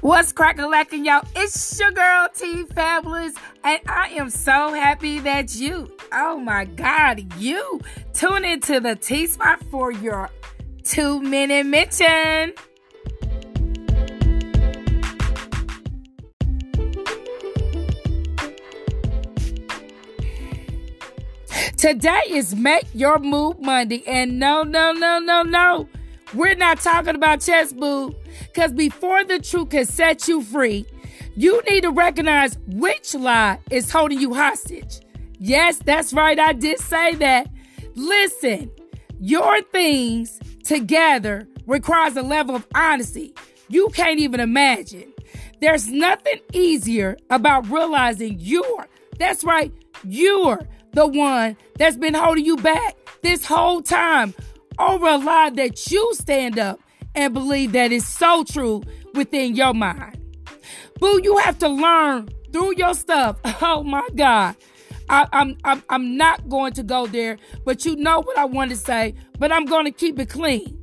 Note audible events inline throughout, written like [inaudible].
What's cracking lacking, y'all? It's your girl T Fabulous, and I am so happy that you, oh my God, you tune into the T Spot for your two minute mention. Today is Make Your Move Monday, and no, no, no, no, no. We're not talking about chess, boo. Because before the truth can set you free, you need to recognize which lie is holding you hostage. Yes, that's right. I did say that. Listen, your things together requires a level of honesty you can't even imagine. There's nothing easier about realizing you're, that's right, you're the one that's been holding you back this whole time over a lie that you stand up and believe that is so true within your mind. Boo, you have to learn through your stuff. [laughs] Oh my God. I, I'm, I'm I'm not going to go there, but you know what I want to say, but I'm going to keep it clean.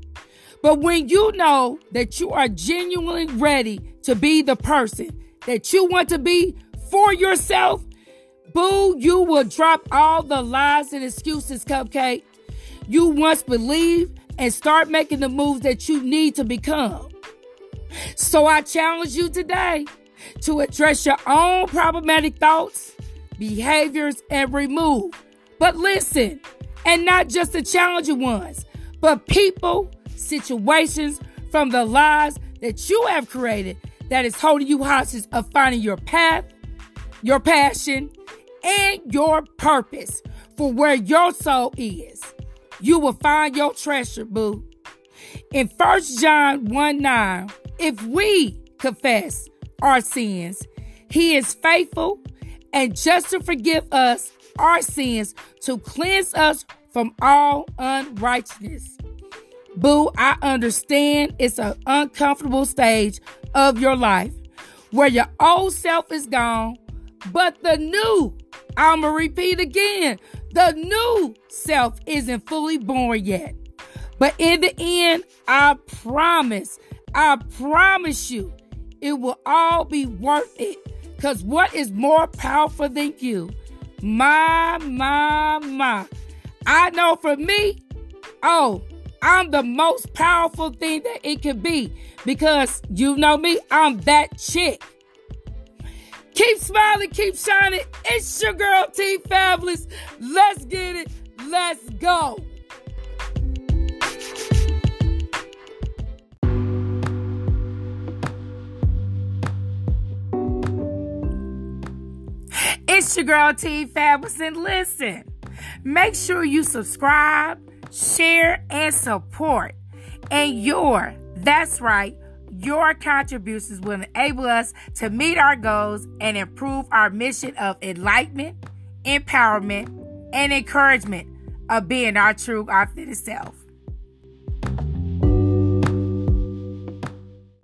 But when you know that you are genuinely ready to be the person that you want to be for yourself, boo, you will drop all the lies and excuses, cupcake. You once believed and start making the moves that you need to become. So I challenge you today to address your own problematic thoughts, behaviors, and remove. But listen, and not just the challenging ones, but people, situations from the lies that you have created that is holding you hostage of finding your path, your passion, and your purpose for where your soul is you will find your treasure, boo. In 1 John 1 9, if we confess our sins, he is faithful and just to forgive us our sins to cleanse us from all unrighteousness. Boo, I understand it's an uncomfortable stage of your life where your old self is gone, but the new, I'm going to repeat again, the new self isn't fully born yet. But in the end, I promise, I promise you, it will all be worth it. Because what is more powerful than you? My, my, my. I know for me, oh, I'm the most powerful thing that it could be. Because you know me, I'm that chick. Keep smiling, keep shining. It's your girl T Fabulous. Let's get it. Let's go. It's your girl T Fabulous. And listen, make sure you subscribe, share, and support. And your, that's right, your contributions will enable us to meet our goals and improve our mission of enlightenment, empowerment, and encouragement of being our true, authentic self.